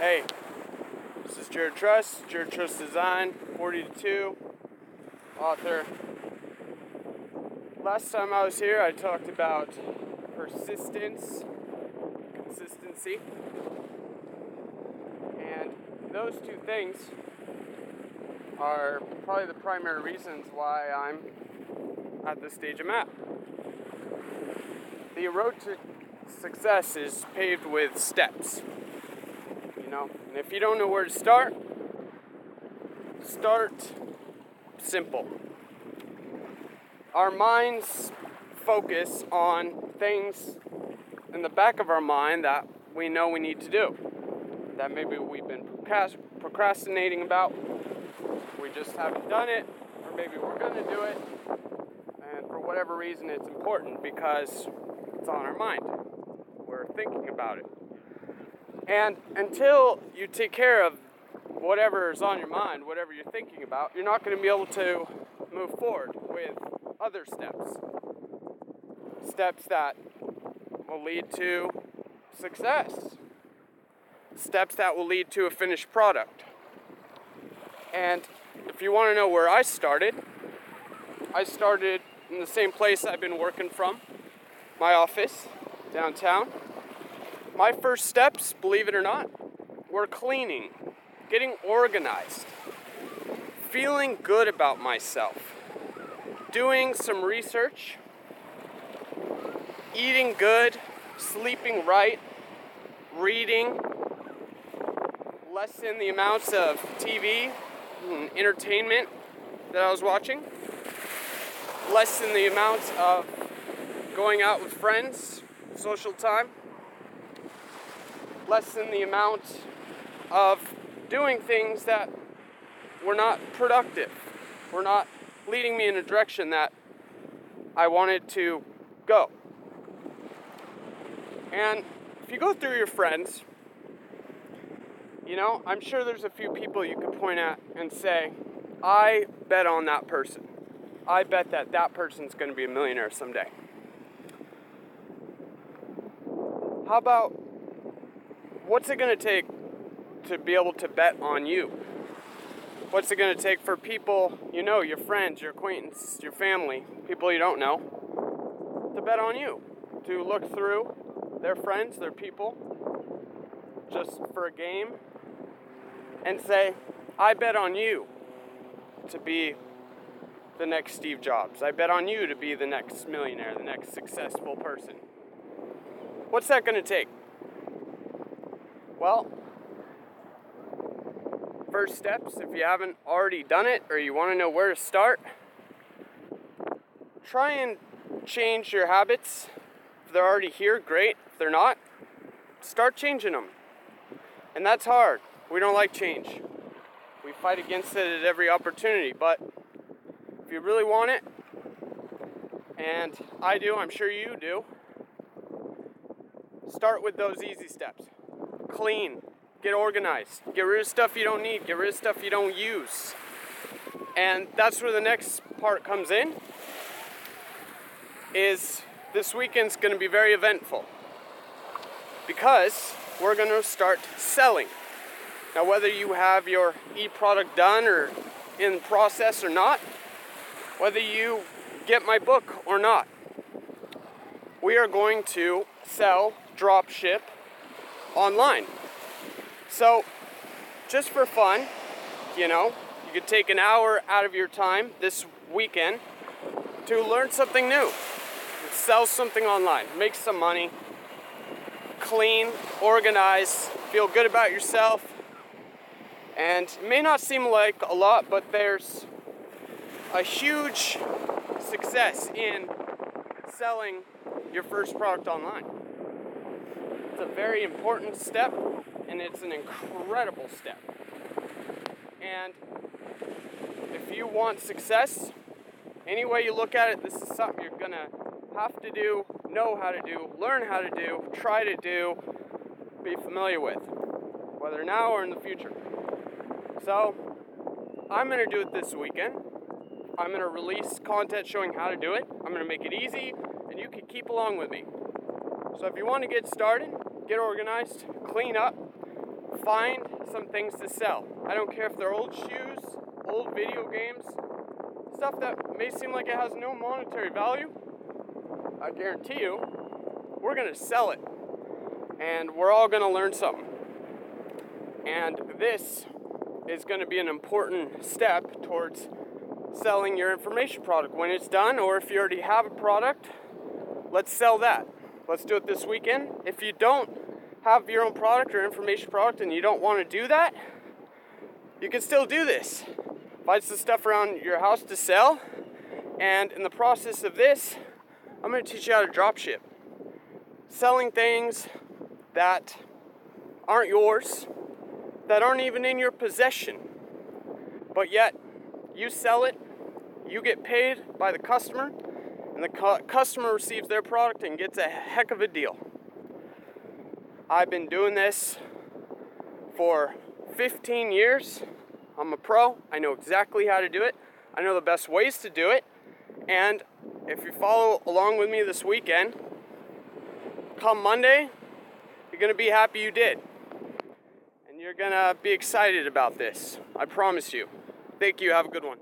Hey, this is Jared Trust, Jared Trust Design, 42, author. Last time I was here, I talked about persistence, consistency, and those two things are probably the primary reasons why I'm at this stage I'm at. The road to success is paved with steps know. And if you don't know where to start, start simple. Our minds focus on things in the back of our mind that we know we need to do. That maybe we've been procrastinating about, we just haven't done it, or maybe we're going to do it, and for whatever reason it's important because it's on our mind. We're thinking about it. And until you take care of whatever is on your mind, whatever you're thinking about, you're not going to be able to move forward with other steps. Steps that will lead to success. Steps that will lead to a finished product. And if you want to know where I started, I started in the same place I've been working from, my office downtown my first steps, believe it or not, were cleaning, getting organized, feeling good about myself, doing some research, eating good, sleeping right, reading, lessen the amounts of TV and entertainment that I was watching, lessen the amounts of going out with friends, social time lessen the amount of doing things that were not productive, were not leading me in a direction that I wanted to go. And if you go through your friends, you know, I'm sure there's a few people you could point at and say, I bet on that person. I bet that that person's going to be a millionaire someday. How about what's it going to take to be able to bet on you? What's it going to take for people you know, your friends, your acquaintances, your family, people you don't know, to bet on you? To look through their friends, their people, just for a game, and say, I bet on you to be the next Steve Jobs. I bet on you to be the next millionaire, the next successful person. What's that going to take? Well, first steps, if you haven't already done it or you want to know where to start, try and change your habits. If they're already here, great. If they're not, start changing them. And that's hard. We don't like change. We fight against it at every opportunity, but if you really want it, and I do, I'm sure you do, start with those easy steps clean, get organized, get rid of stuff you don't need, get rid of stuff you don't use. And that's where the next part comes in is this weekend's going to be very eventful because we're going to start selling. Now whether you have your e-product done or in process or not, whether you get my book or not, we are going to sell, drop ship online. So, just for fun, you know, you could take an hour out of your time this weekend to learn something new, sell something online, make some money, clean, organize, feel good about yourself. And it may not seem like a lot, but there's a huge success in selling your first product online. It's a very important step and it's an incredible step. And if you want success, any way you look at it, this is something you're gonna have to do, know how to do, learn how to do, try to do, be familiar with, whether now or in the future. So, I'm gonna do it this weekend. I'm gonna release content showing how to do it. I'm gonna make it easy, and you can keep along with me. So, if you want to get started, get organized, clean up, find some things to sell. I don't care if they're old shoes, old video games, stuff that may seem like it has no monetary value. I guarantee you, we're gonna sell it. And we're all gonna learn something. And this is gonna be an important step towards selling your information product. When it's done, or if you already have a product, let's sell that. Let's do it this weekend. If you don't have your own product or information product and you don't want to do that, you can still do this. Buy some stuff around your house to sell, and in the process of this, I'm going to teach you how to drop ship. Selling things that aren't yours, that aren't even in your possession, but yet you sell it, you get paid by the customer, and the cu- customer receives their product and gets a heck of a deal. I've been doing this for 15 years. I'm a pro. I know exactly how to do it. I know the best ways to do it. And if you follow along with me this weekend, come Monday, you're going to be happy you did. And you're going to be excited about this. I promise you. Thank you. Have a good one.